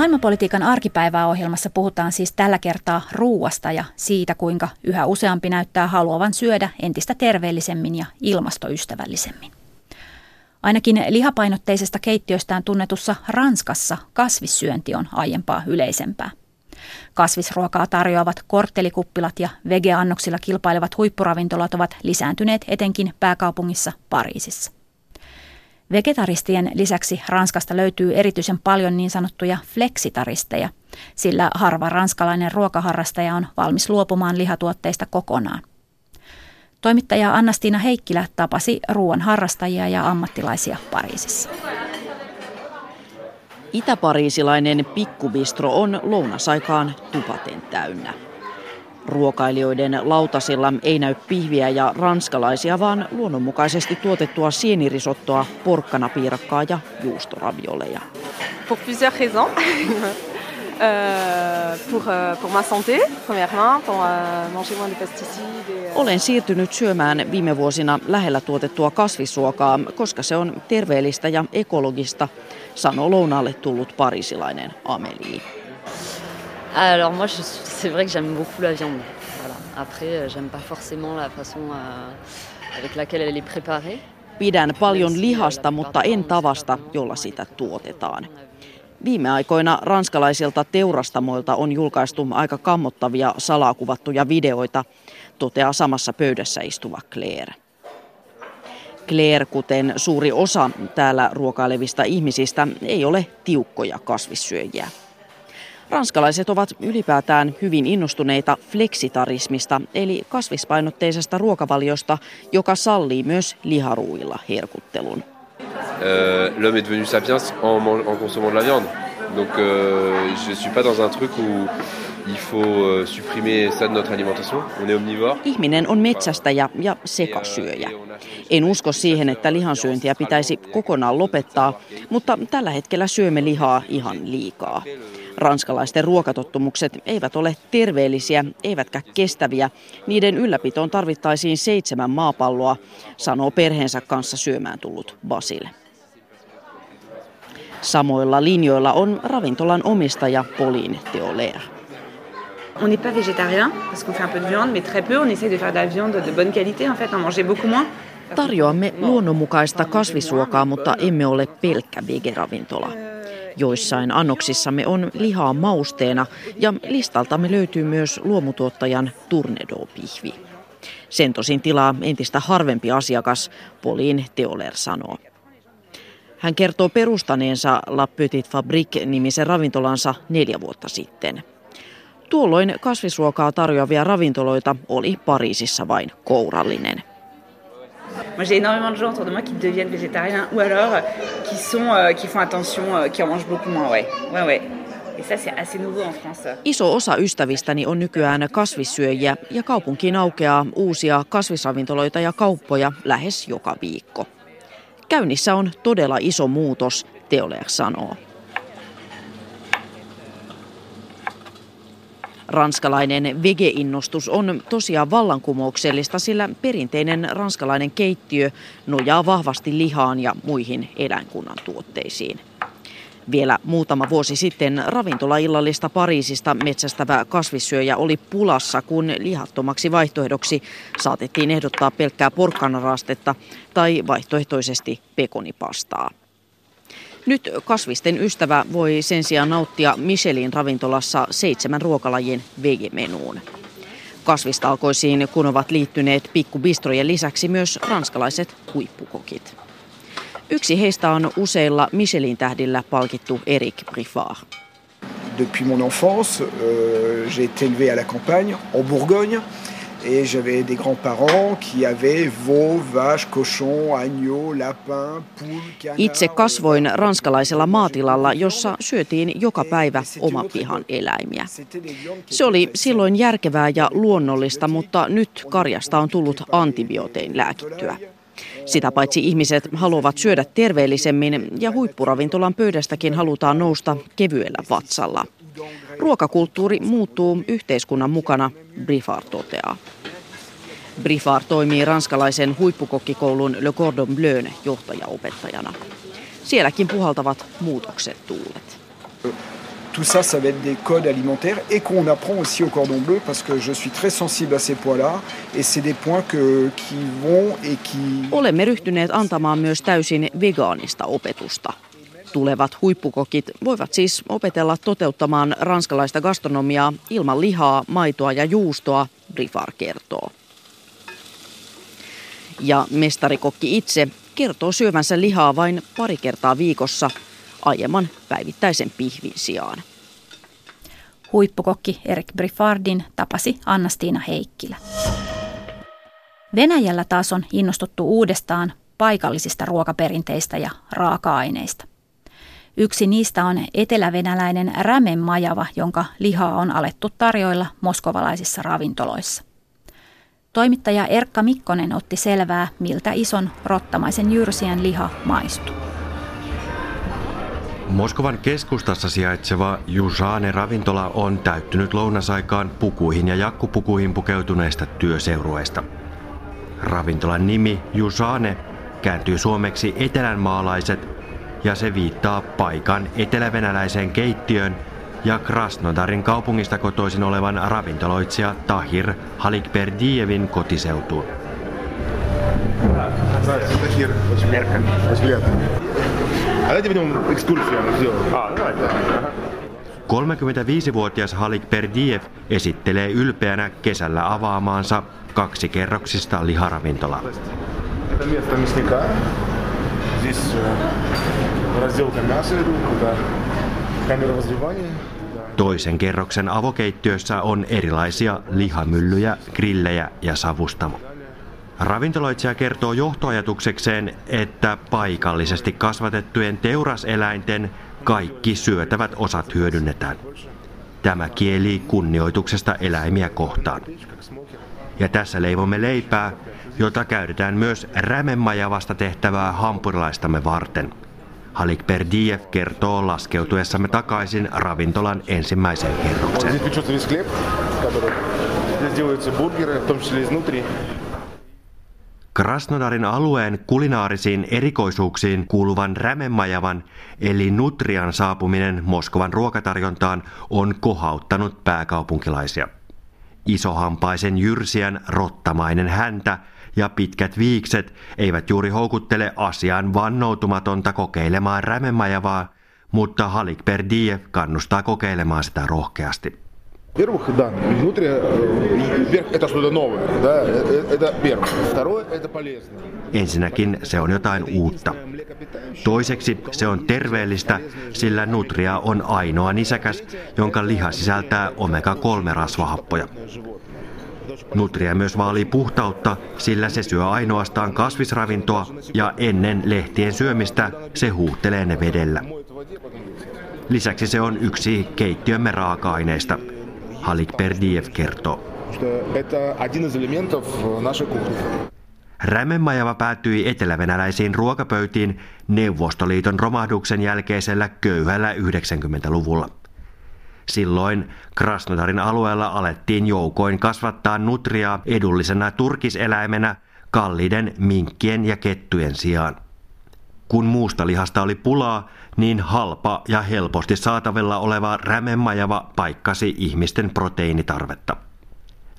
Maailmanpolitiikan arkipäivää ohjelmassa puhutaan siis tällä kertaa ruuasta ja siitä, kuinka yhä useampi näyttää haluavan syödä entistä terveellisemmin ja ilmastoystävällisemmin. Ainakin lihapainotteisesta keittiöstään tunnetussa Ranskassa kasvissyönti on aiempaa yleisempää. Kasvisruokaa tarjoavat korttelikuppilat ja vegeannoksilla kilpailevat huippuravintolat ovat lisääntyneet etenkin pääkaupungissa Pariisissa. Vegetaristien lisäksi Ranskasta löytyy erityisen paljon niin sanottuja fleksitaristeja, sillä harva ranskalainen ruokaharrastaja on valmis luopumaan lihatuotteista kokonaan. Toimittaja Annastiina Heikkilä tapasi ruoan harrastajia ja ammattilaisia Pariisissa. Itäpariisilainen pikkubistro on lounasaikaan tupaten täynnä. Ruokailijoiden lautasilla ei näy pihviä ja ranskalaisia, vaan luonnonmukaisesti tuotettua sienirisottoa, porkkanapiirakkaa ja juustoravioleja. Pour plusieurs raisons. Pour, pour ma santé, premièrement, pour manger moins de pesticides. Olen siirtynyt syömään viime vuosina lähellä tuotettua kasvisruokaa, koska se on terveellistä ja ekologista, sanoo lounaalle tullut parisilainen Amelie. Alors moi, c'est vrai que j'aime beaucoup la viande. Voilà. Après, j'aime pas forcément la façon avec laquelle elle est préparée. Pidän paljon lihasta, mutta en tavasta, jolla sitä tuotetaan. Viime aikoina ranskalaisilta teurastamoilta on julkaistu aika kammottavia salakuvattuja videoita, toteaa samassa pöydässä istuva Claire. Claire, kuten suuri osa täällä ruokailevista ihmisistä, ei ole tiukkoja kasvissyöjiä. Ranskalaiset ovat ylipäätään hyvin innostuneita fleksitarismista, eli kasvispainotteisesta ruokavaliosta, joka sallii myös liharuilla herkuttelun. Euh, l'homme est devenu sapiens en, en consommant de la viande. Donc euh, je suis pas dans un truc où il faut euh, supprimer ça de notre alimentation. On est omnivore. Ihminen on metsästäjä ja sekasyöjä. En usko siihen, että lihansyöntiä pitäisi kokonaan lopettaa, mutta tällä hetkellä syömme lihaa ihan liikaa. Ranskalaisten ruokatottumukset eivät ole terveellisiä eivätkä kestäviä. Niiden ylläpitoon tarvittaisiin seitsemän maapalloa, sanoo perheensä kanssa syömään tullut Basile. Samoilla linjoilla on ravintolan omistaja Pauline Teolea. On n'est pas végétarien parce qu'on fait un peu de viande, mais très peu. On essaie de faire de la viande de bonne qualité en fait, mangeait beaucoup moins. Tarjoamme luonnonmukaista kasvisruokaa, mutta emme ole pelkkä vegeravintola. Joissain annoksissamme on lihaa mausteena ja listaltamme löytyy myös luomutuottajan Turnedo-pihvi. Sen tosin tilaa entistä harvempi asiakas, Polin Teoler sanoo. Hän kertoo perustaneensa La Petite Fabrique-nimisen ravintolansa neljä vuotta sitten. Tuolloin kasvisruokaa tarjoavia ravintoloita oli Pariisissa vain kourallinen. Moi, j'ai énormément de gens autour de moi qui deviennent végétariens ou alors euh, qui, sont, euh, qui font attention, euh, qui en mangent beaucoup moins. Ouais. Ouais, ouais. Et ça, c'est assez nouveau en France. Iso osa ystävistäni on nykyään kasvissyöjiä ja kaupunkiin aukeaa uusia kasvisravintoloita ja kauppoja lähes joka viikko. Käynnissä on todella iso muutos, Teoleak sanoo. Ranskalainen vegeinnostus on tosiaan vallankumouksellista, sillä perinteinen ranskalainen keittiö nojaa vahvasti lihaan ja muihin eläinkunnan tuotteisiin. Vielä muutama vuosi sitten ravintolaillallista Pariisista metsästävä kasvissyöjä oli pulassa, kun lihattomaksi vaihtoehdoksi saatettiin ehdottaa pelkkää porkkanarastetta tai vaihtoehtoisesti pekonipastaa. Nyt kasvisten ystävä voi sen sijaan nauttia Michelin ravintolassa seitsemän ruokalajin vegemenuun. Kasvistalkoisiin kun ovat liittyneet pikkubistrojen lisäksi myös ranskalaiset huippukokit. Yksi heistä on useilla Michelin tähdillä palkittu Eric Briffard. Depuis mon enfance, euh, j'ai été élevé à la campagne, en Bourgogne. Et j'avais des grands-parents qui avaient veaux, vaches, cochons, agneaux, lapins, poules, Itse kasvoin ranskalaisella maatilalla, jossa syötiin joka päivä oman pihan eläimiä. Se oli silloin järkevää ja luonnollista, mutta nyt karjasta on tullut antibiootein lääkittyä. Sitä paitsi ihmiset haluavat syödä terveellisemmin ja huippuravintolan pöydästäkin halutaan nousta kevyellä vatsalla. Ruokakulttuuri muuttuu yhteiskunnan mukana, Briffard toteaa. Briffard toimii ranskalaisen huippukokkikoulun Le Cordon Bleun johtajaopettajana. Sielläkin puhaltavat muutokset tuulet. Tout ça, ça va être des codes alimentaires et qu'on apprend aussi au cordon bleu parce que je suis très sensible à ces points-là et c'est des points que, qui vont et qui... Olemme ryhtyneet antamaan myös täysin vegaanista opetusta. Tulevat huippukokit voivat siis opetella toteuttamaan ranskalaista gastronomiaa ilman lihaa, maitoa ja juustoa, Brifar kertoo. Ja mestarikokki itse kertoo syövänsä lihaa vain pari kertaa viikossa aiemman päivittäisen pihvin sijaan. Huippukokki Erik Briffardin tapasi Annastiina Heikkilä. Venäjällä taas on innostuttu uudestaan paikallisista ruokaperinteistä ja raaka-aineista. Yksi niistä on etelävenäläinen rämenmajava, jonka lihaa on alettu tarjoilla moskovalaisissa ravintoloissa. Toimittaja Erkka Mikkonen otti selvää, miltä ison rottamaisen jyrsien liha maistuu. Moskovan keskustassa sijaitseva Jusane ravintola on täyttynyt lounasaikaan pukuihin ja jakkupukuihin pukeutuneista työseurueista. Ravintolan nimi Jusane kääntyy suomeksi etelänmaalaiset ja se viittaa paikan etelävenäläiseen keittiöön ja Krasnodarin kaupungista kotoisin olevan ravintoloitsija Tahir Halikberdievin kotiseutuun. Kolmekymmentä 35-vuotias Halik Perdiev esittelee ylpeänä kesällä avaamaansa kaksi kerroksista liharavintolaa. Toisen kerroksen avokeittiössä on erilaisia lihamyllyjä, grillejä ja savustamo. Ravintoloitsija kertoo johtoajatuksekseen, että paikallisesti kasvatettujen teuraseläinten kaikki syötävät osat hyödynnetään. Tämä kieli kunnioituksesta eläimiä kohtaan. Ja tässä leivomme leipää, jota käytetään myös rämemajavasta tehtävää hampurilaistamme varten. Halik Perdiev kertoo laskeutuessamme takaisin ravintolan ensimmäiseen kerrokseen. Krasnodarin alueen kulinaarisiin erikoisuuksiin kuuluvan rämemajavan eli nutrian saapuminen Moskovan ruokatarjontaan on kohauttanut pääkaupunkilaisia. Isohampaisen jyrsiän rottamainen häntä ja pitkät viikset eivät juuri houkuttele asiaan vannoutumatonta kokeilemaan rämemajavaa, mutta Halik Berdiev kannustaa kokeilemaan sitä rohkeasti. Во-первых, да, внутри, вверх это что-то новое, да, это первое. Второе, это полезно. Ensinnäkin se on jotain uutta. Toiseksi se on terveellistä, sillä nutria on ainoa nisäkäs, jonka liha sisältää omega-3-rasvahappoja. Nutria myös vaalii puhtautta, sillä se syö ainoastaan kasvisravintoa ja ennen lehtien syömistä se huuhtelee ne vedellä. Lisäksi se on yksi keittiömme raaka-aineista – Halik Perdiev kertoo. Rämemajava päätyi etelävenäläisiin ruokapöytiin Neuvostoliiton romahduksen jälkeisellä köyhällä 90-luvulla. Silloin Krasnodarin alueella alettiin joukoin kasvattaa nutriaa edullisena turkiseläimenä kalliiden minkkien ja kettujen sijaan. Kun muusta lihasta oli pulaa, niin halpa ja helposti saatavilla oleva rämemajava paikkasi ihmisten proteiinitarvetta.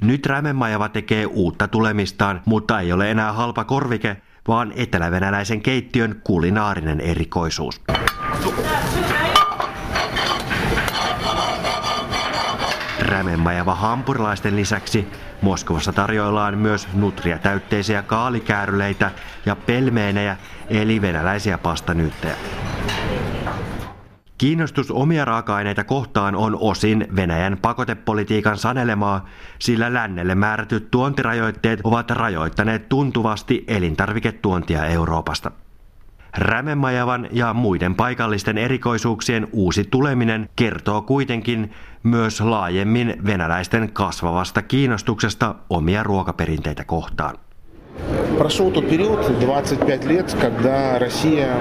Nyt rämemajava tekee uutta tulemistaan, mutta ei ole enää halpa korvike, vaan etelävenäläisen keittiön kulinaarinen erikoisuus. Rämemajava hampurilaisten lisäksi Moskovassa tarjoillaan myös nutria-täytteisiä kaalikääryleitä ja pelmeenejä, eli venäläisiä pastanyyttejä. Kiinnostus omia raaka-aineita kohtaan on osin Venäjän pakotepolitiikan sanelemaa, sillä lännelle määrätyt tuontirajoitteet ovat rajoittaneet tuntuvasti elintarviketuontia Euroopasta. Rämemajavan ja muiden paikallisten erikoisuuksien uusi tuleminen kertoo kuitenkin myös laajemmin venäläisten kasvavasta kiinnostuksesta omia ruokaperinteitä kohtaan. Прошел тот период, 25 лет, когда Россия,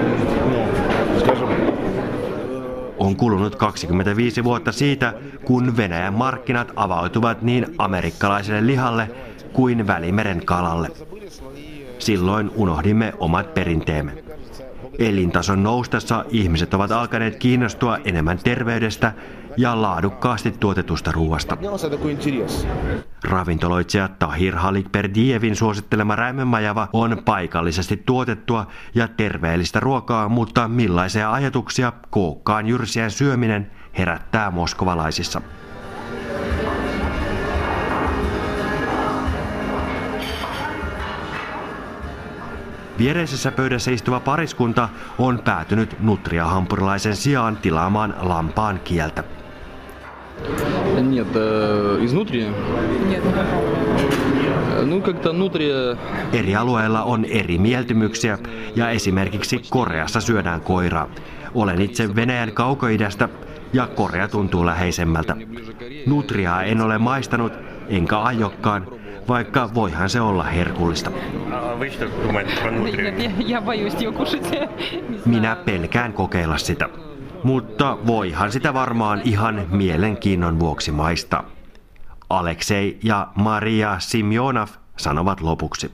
ну, скажем, on kulunut 25 vuotta siitä, kun Venäjän markkinat avautuvat niin amerikkalaiselle lihalle kuin Välimeren kalalle. Silloin unohdimme omat perinteemme. Elintason noustessa ihmiset ovat alkaneet kiinnostua enemmän terveydestä ja laadukkaasti tuotetusta ruoasta. Ravintoloitsija Tahir Halikberdievin suosittelema räimönmajava on paikallisesti tuotettua ja terveellistä ruokaa, mutta millaisia ajatuksia kookkaan jyrsien syöminen herättää moskovalaisissa? Viereisessä pöydässä istuva pariskunta on päätynyt nutriahampurilaisen sijaan tilaamaan lampaan kieltä. Нет, изнутри. Нет, No, Eri alueilla on eri mieltymyksiä ja esimerkiksi Koreassa syödään koiraa. Olen itse Venäjän kaukoidästä ja Korea tuntuu läheisemmältä. Nutriaa en ole maistanut, enkä aiokkaan, vaikka voihan se olla herkullista. Minä pelkään kokeilla sitä, mutta voihan sitä varmaan ihan mielenkiinnon vuoksi maistaa. Aleksei ja Maria Simjonov sanovat lopuksi.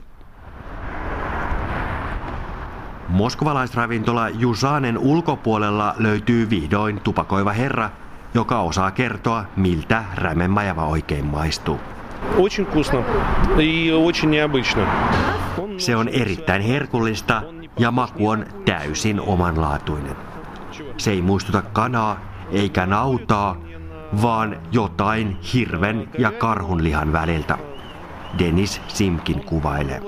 Moskovalaisravintola Jusanen ulkopuolella löytyy vihdoin tupakoiva herra, joka osaa kertoa, miltä rämemajava oikein maistuu. Очень вкусно и очень необычно. Se on erittäin herkullista ja maku on täysin omanlaatuinen. Se ei muistuta kanaa eikä nautaa, vaan jotain hirven ja karhun lihan väliltä. Denis Simkin kuvailee.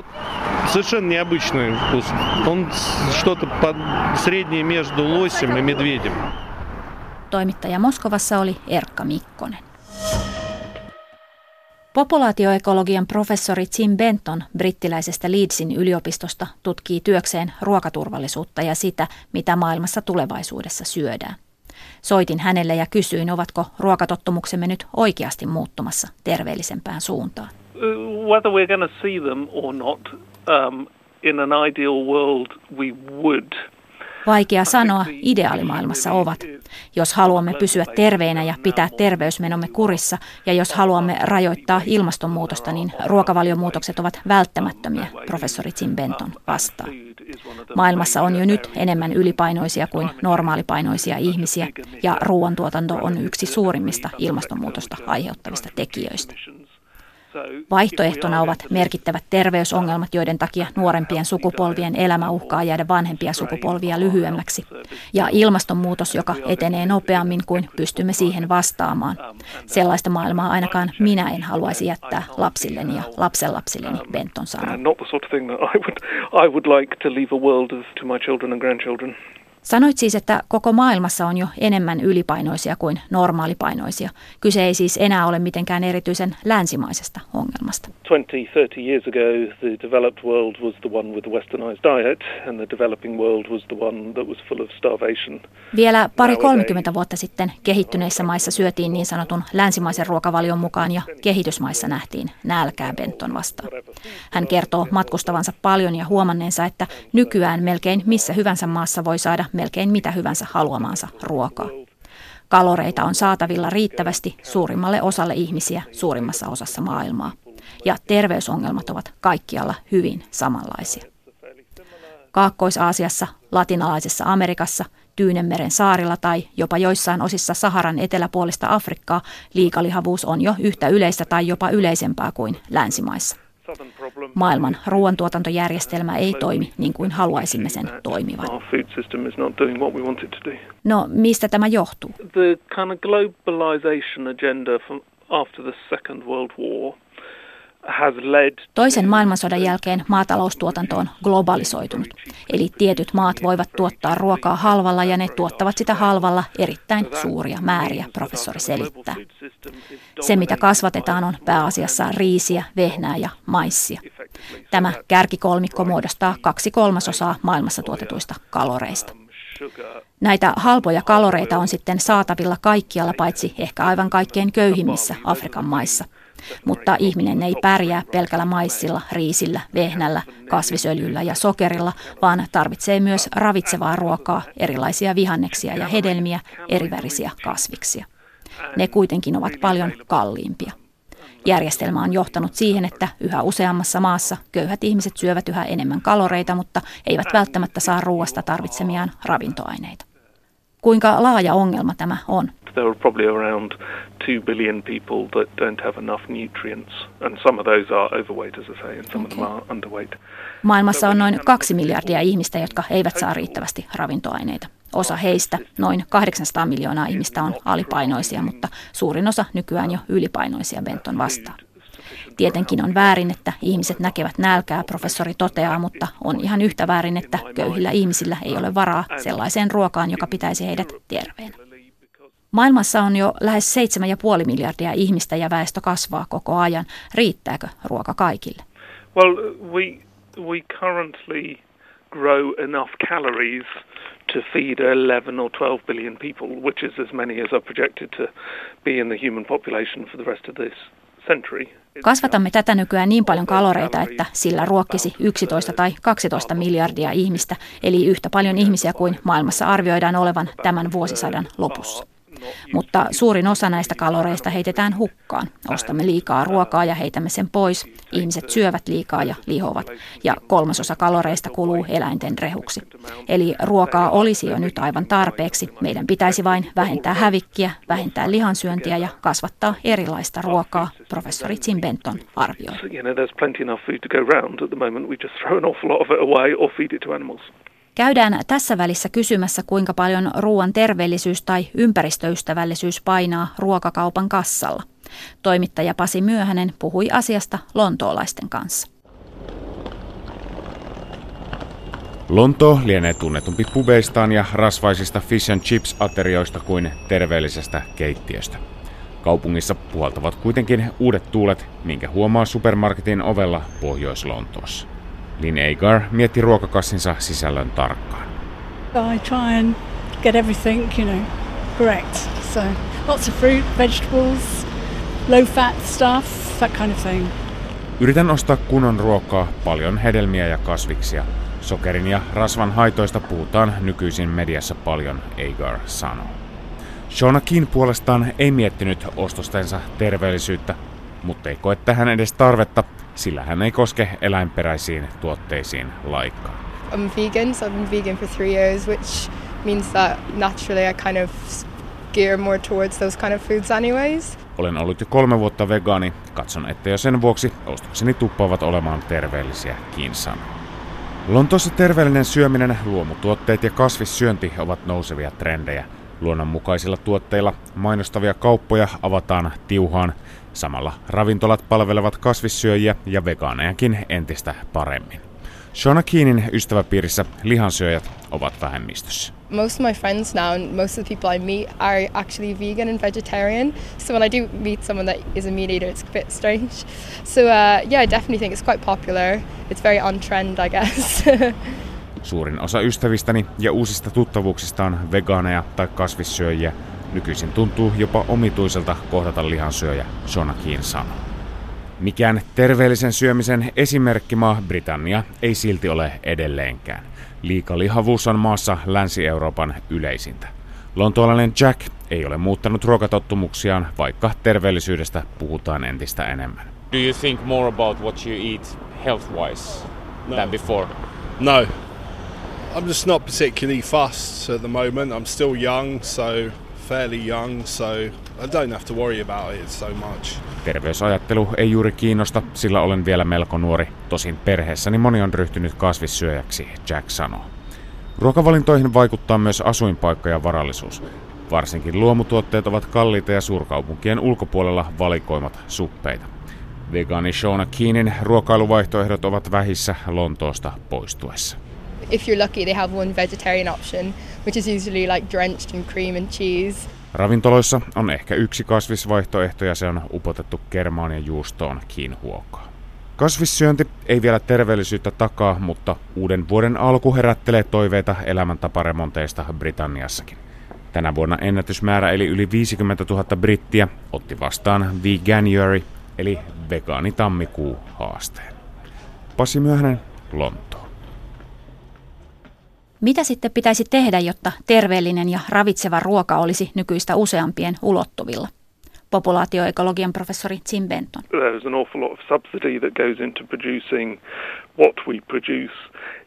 Совершенно необычный вкус. Он что-то под среднее между лосем и медведем. Toimittaja Moskovassa oli Erkka Mikkonen. Populaatioekologian professori Tim Benton brittiläisestä Leedsin yliopistosta tutkii työkseen ruokaturvallisuutta ja sitä, mitä maailmassa tulevaisuudessa syödään. Soitin hänelle ja kysyin, ovatko ruokatottumuksemme nyt oikeasti muuttumassa terveellisempään suuntaan. Whether we're going to see them or not, um, in an ideal world we would – Vaikea sanoa, ideaalimaailmassa ovat. Jos haluamme pysyä terveinä ja pitää terveysmenomme kurissa, ja jos haluamme rajoittaa ilmastonmuutosta, niin ruokavaliomuutokset ovat välttämättömiä, professori Tim Benton vastaa. Maailmassa on jo nyt enemmän ylipainoisia kuin normaalipainoisia ihmisiä, ja ruoantuotanto on yksi suurimmista ilmastonmuutosta aiheuttavista tekijöistä. Vaihtoehtona ovat merkittävät terveysongelmat, joiden takia nuorempien sukupolvien elämä uhkaa jäädä vanhempia sukupolvia lyhyemmäksi, ja ilmastonmuutos, joka etenee nopeammin kuin pystymme siihen vastaamaan. Sellaista maailmaa ainakaan minä en haluaisi jättää lapsilleni ja lapsenlapsilleni, Benton sanoi. Sanoit siis, että koko maailmassa on jo enemmän ylipainoisia kuin normaalipainoisia. Kyse ei siis enää ole mitenkään erityisen länsimaisesta ongelmasta. 20-30 years ago the developed world was the one with the westernized diet and the developing world was the one that was full of starvation. Vielä pari 30 vuotta sitten kehittyneissä maissa syötiin niin sanotun länsimaisen ruokavalion mukaan ja kehitysmaissa nähtiin nälkää Benton vastaan. Hän kertoo matkustavansa paljon ja huomanneensa, että nykyään melkein missä hyvänsä maassa voi saada melkein mitä hyvänsä haluamaansa ruokaa. Kaloreita on saatavilla riittävästi suurimmalle osalle ihmisiä suurimmassa osassa maailmaa. Ja terveysongelmat ovat kaikkialla hyvin samanlaisia. Kaakkois-Aasiassa, latinalaisessa Amerikassa, Tyynenmeren saarilla tai jopa joissain osissa Saharan eteläpuolista Afrikkaa liikalihavuus on jo yhtä yleistä tai jopa yleisempää kuin länsimaissa. Maailman ruoantuotantojärjestelmä ei toimi niin kuin haluaisimme sen toimivan. No, mistä tämä johtuu? The kind of globalization agenda from after the Second World War Toisen maailmansodan jälkeen maataloustuotanto on globalisoitunut, eli tietyt maat voivat tuottaa ruokaa halvalla ja ne tuottavat sitä halvalla erittäin suuria määriä, professori selittää. Se, mitä kasvatetaan, on pääasiassa riisiä, vehnää ja maissia. Tämä kärkikolmikko muodostaa kaksi kolmasosaa maailmassa tuotetuista kaloreista. Näitä halpoja kaloreita on sitten saatavilla kaikkialla paitsi ehkä aivan kaikkein köyhimmissä Afrikan maissa – mutta ihminen ei pärjää pelkällä maissilla, riisillä, vehnällä, kasvisöljyllä ja sokerilla, vaan tarvitsee myös ravitsevaa ruokaa, erilaisia vihanneksia ja hedelmiä, erivärisiä kasviksia. Ne kuitenkin ovat paljon kalliimpia. Järjestelmä on johtanut siihen, että yhä useammassa maassa köyhät ihmiset syövät yhä enemmän kaloreita, mutta eivät välttämättä saa ruoasta tarvitsemiaan ravintoaineita. Kuinka laaja ongelma tämä on? There are probably around 2 billion people that don't have enough nutrients, and some of those are overweight, as I say, and some okay. of them are underweight. Maailmassa on noin kaksi miljardia ihmistä, jotka eivät saa riittävästi ravintoaineita. Osa heistä, noin 800 miljoonaa ihmistä, on alipainoisia, mutta suurin osa nykyään jo ylipainoisia Benton vastaan. Tietenkin on väärin, että ihmiset näkevät nälkää, professori toteaa, mutta on ihan yhtä väärin, että köyhillä ihmisillä ei ole varaa sellaiseen ruokaan, joka pitäisi heidät terveenä. Maailmassa on jo lähes 7,5 miljardia ihmistä ja väestö kasvaa koko ajan. Riittääkö ruoka kaikille? Well, we, we currently grow enough calories to feed 11 or 12 billion people, which is as many as are projected to be in the human population for the rest of this century. Kasvatamme tätä nykyään niin paljon kaloreita, että sillä ruokkisi 11 tai 12 miljardia ihmistä, eli yhtä paljon ihmisiä kuin maailmassa arvioidaan olevan tämän vuosisadan lopussa. Mutta suurin osa näistä kaloreista heitetään hukkaan. Ostamme liikaa ruokaa ja heitämme sen pois. Ihmiset syövät liikaa ja lihovat. Ja kolmasosa kaloreista kuluu eläinten rehuksi. Eli ruokaa olisi jo nyt aivan tarpeeksi. Meidän pitäisi vain vähentää hävikkiä, vähentää lihansyöntiä ja kasvattaa erilaista ruokaa, professori Tim Benton arvioi. Käydään tässä välissä kysymässä, kuinka paljon ruoan terveellisyys tai ympäristöystävällisyys painaa ruokakaupan kassalla. Toimittaja Pasi Myöhänen puhui asiasta lontoolaisten kanssa. Lonto lienee tunnetumpi pubeistaan ja rasvaisista fish and chips aterioista kuin terveellisestä keittiöstä. Kaupungissa puhaltavat kuitenkin uudet tuulet, minkä huomaa supermarketin ovella Pohjois-Lontoossa. Lin Agar mietti ruokakassinsa sisällön tarkkaan. I try and get everything, you know, correct. So lots of fruit, vegetables, low fat stuff, that kind of thing. Yritän ostaa kunnon ruokaa, paljon hedelmiä ja kasviksia. Sokerin ja rasvan haitoista puhutaan nykyisin mediassa paljon, Agar sanoo. Shona Kin puolestaan ei miettinyt ostostensa terveellisyyttä, mutta ei koe tähän edes tarvetta, sillä hän ei koske eläinperäisiin tuotteisiin laikkaan. I'm vegan, so I've been vegan for three years, which means that naturally I kind of gear more towards those kind of foods anyways. Olen ollut jo kolme vuotta vegaani. Katson, että jo sen vuoksi ostokseni tuppaavat olemaan terveellisiä, Kiinsan. Lontoossa terveellinen syöminen, luomutuotteet ja kasvissyönti ovat nousevia trendejä. Luonnonmukaisilla tuotteilla mainostavia kauppoja avataan tiuhaan Samalla ravintolat palvelevat kasvissyöjiä ja vegaanejakin entistä paremmin. Shona Keenin ystäväpiirissä lihansyöjät ovat vähemmistössä. Most of my friends now and most of the people I meet are actually vegan and vegetarian. So when I do meet someone that is a meat eater, it's a bit strange. So uh, yeah, I definitely think it's quite popular. It's very on trend, I guess. Suurin osa ystävistäni ja uusista tuttavuuksista on vegaaneja tai kasvissyöjiä, Nykyisin tuntuu jopa omituiselta kohdata lihansyöjä, Shona Keen sanoo. Mikään terveellisen syömisen esimerkkimaa Britannia ei silti ole edelleenkään. Liikalihavuus on maassa Länsi-Euroopan yleisintä. Lontoolainen Jack ei ole muuttanut ruokatottumuksiaan, vaikka terveellisyydestä puhutaan entistä enemmän. Do you think more about what you eat health-wise no. than before? No. I'm just not particularly fussed at the moment. I'm still young, so fairly young, so I don't have to worry about it so much. Terveysajattelu ei juuri kiinnosta, sillä olen vielä melko nuori. Tosin perheessäni moni on ryhtynyt kasvissyöjäksi, Jack sanoo. Ruokavalintoihin vaikuttaa myös asuinpaikka ja varallisuus. Varsinkin luomutuotteet ovat kalliita ja suurkaupunkien ulkopuolella valikoimat suppeita. Vegaani Shona Keenin ruokailuvaihtoehdot ovat vähissä Lontoosta poistuessa. If you're lucky, they have one vegetarian option, which is usually like drenched in cream and cheese. Ravintoloissa on ehkä yksi kasvisvaihtoehto ja se on upotettu kermaan ja juustoon kiinhuokaa. Kasvissyönti ei vielä terveellisyyttä takaa, mutta uuden vuoden alku herättelee toiveita elämäntaparemonteista Britanniassakin. Tänä vuonna ennätysmäärä eli yli 50 000 brittiä otti vastaan Veganuary eli vegaanitammikuu haasteen. Pasi Myöhänen, Lonto. Mitä sitten pitäisi tehdä, jotta terveellinen ja ravitseva ruoka olisi nykyistä useampien ulottuvilla? populaatioekologian professori Tim Benton. There's an awful lot of subsidy that goes into producing what we produce.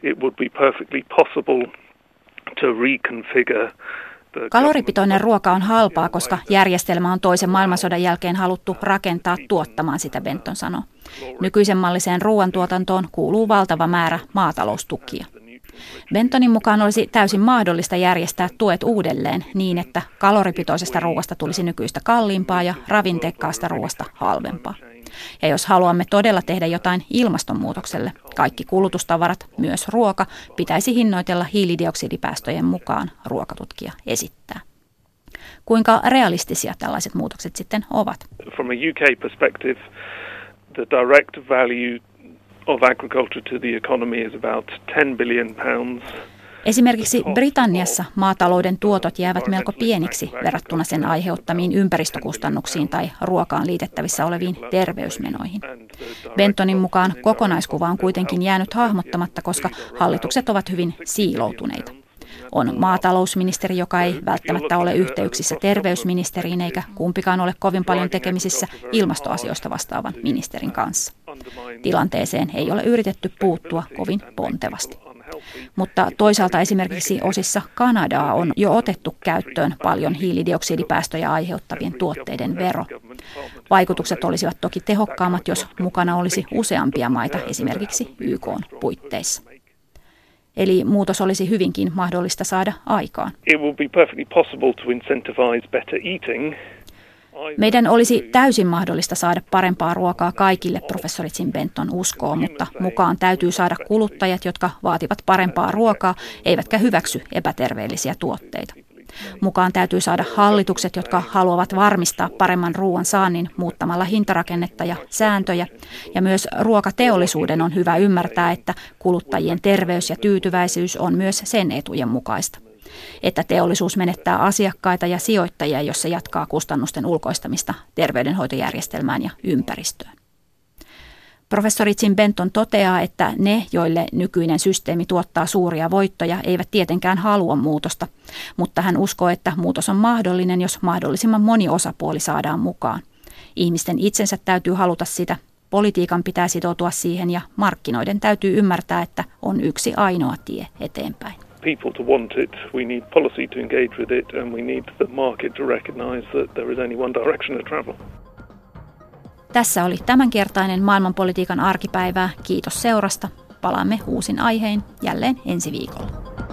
It would be perfectly possible to reconfigure Kaloripitoinen ruoka on halpaa, koska järjestelmä on toisen maailmansodan jälkeen haluttu rakentaa tuottamaan sitä, Benton sanoi. Nykyisen malliseen ruoantuotantoon kuuluu valtava määrä maataloustukia. Bentonin mukaan olisi täysin mahdollista järjestää tuet uudelleen niin, että kaloripitoisesta ruoasta tulisi nykyistä kalliimpaa ja ravinteikkaasta ruoasta halvempaa. Ja jos haluamme todella tehdä jotain ilmastonmuutokselle, kaikki kulutustavarat, myös ruoka, pitäisi hinnoitella hiilidioksidipäästöjen mukaan, ruokatutkija esittää. Kuinka realistisia tällaiset muutokset sitten ovat? From a UK perspective, the direct value of agriculture to the economy is about 10 billion pounds. Esimerkiksi Britanniassa maatalouden tuotot jäävät melko pieniksi verrattuna sen aiheuttamiin ympäristökustannuksiin tai ruokaan liitettävissä oleviin terveysmenoihin. Bentonin mukaan kokonaiskuva on kuitenkin jäänyt hahmottamatta, koska hallitukset ovat hyvin siiloutuneita. On maatalousministeri, joka ei välttämättä ole yhteyksissä terveysministeriin eikä kumpikaan ole kovin paljon tekemisissä ilmastoasioista vastaavan ministerin kanssa. Tilanteeseen ei ole yritetty puuttua kovin pontevasti. Mutta toisaalta esimerkiksi osissa Kanadaa on jo otettu käyttöön paljon hiilidioksidipäästöjä aiheuttavien tuotteiden vero. Vaikutukset olisivat toki tehokkaammat, jos mukana olisi useampia maita esimerkiksi YK puitteissa. Eli muutos olisi hyvinkin mahdollista saada aikaan. Meidän olisi täysin mahdollista saada parempaa ruokaa kaikille, professori Tim Benton uskoo, mutta mukaan täytyy saada kuluttajat, jotka vaativat parempaa ruokaa, eivätkä hyväksy epäterveellisiä tuotteita. Mukaan täytyy saada hallitukset, jotka haluavat varmistaa paremman ruoan saannin muuttamalla hintarakennetta ja sääntöjä. Ja myös ruokateollisuuden on hyvä ymmärtää, että kuluttajien terveys ja tyytyväisyys on myös sen etujen mukaista että teollisuus menettää asiakkaita ja sijoittajia, jos se jatkaa kustannusten ulkoistamista terveydenhoitojärjestelmään ja ympäristöön. Professori Jim Benton toteaa, että ne, joille nykyinen systeemi tuottaa suuria voittoja, eivät tietenkään halua muutosta, mutta hän uskoo, että muutos on mahdollinen, jos mahdollisimman moni osapuoli saadaan mukaan. Ihmisten itsensä täytyy haluta sitä, politiikan pitää sitoutua siihen ja markkinoiden täytyy ymmärtää, että on yksi ainoa tie eteenpäin people to want it, we need policy to engage with it, and we need the market to that there is one direction to travel. Tässä oli tämänkertainen maailmanpolitiikan arkipäivää. Kiitos seurasta. Palaamme uusin aiheen jälleen ensi viikolla.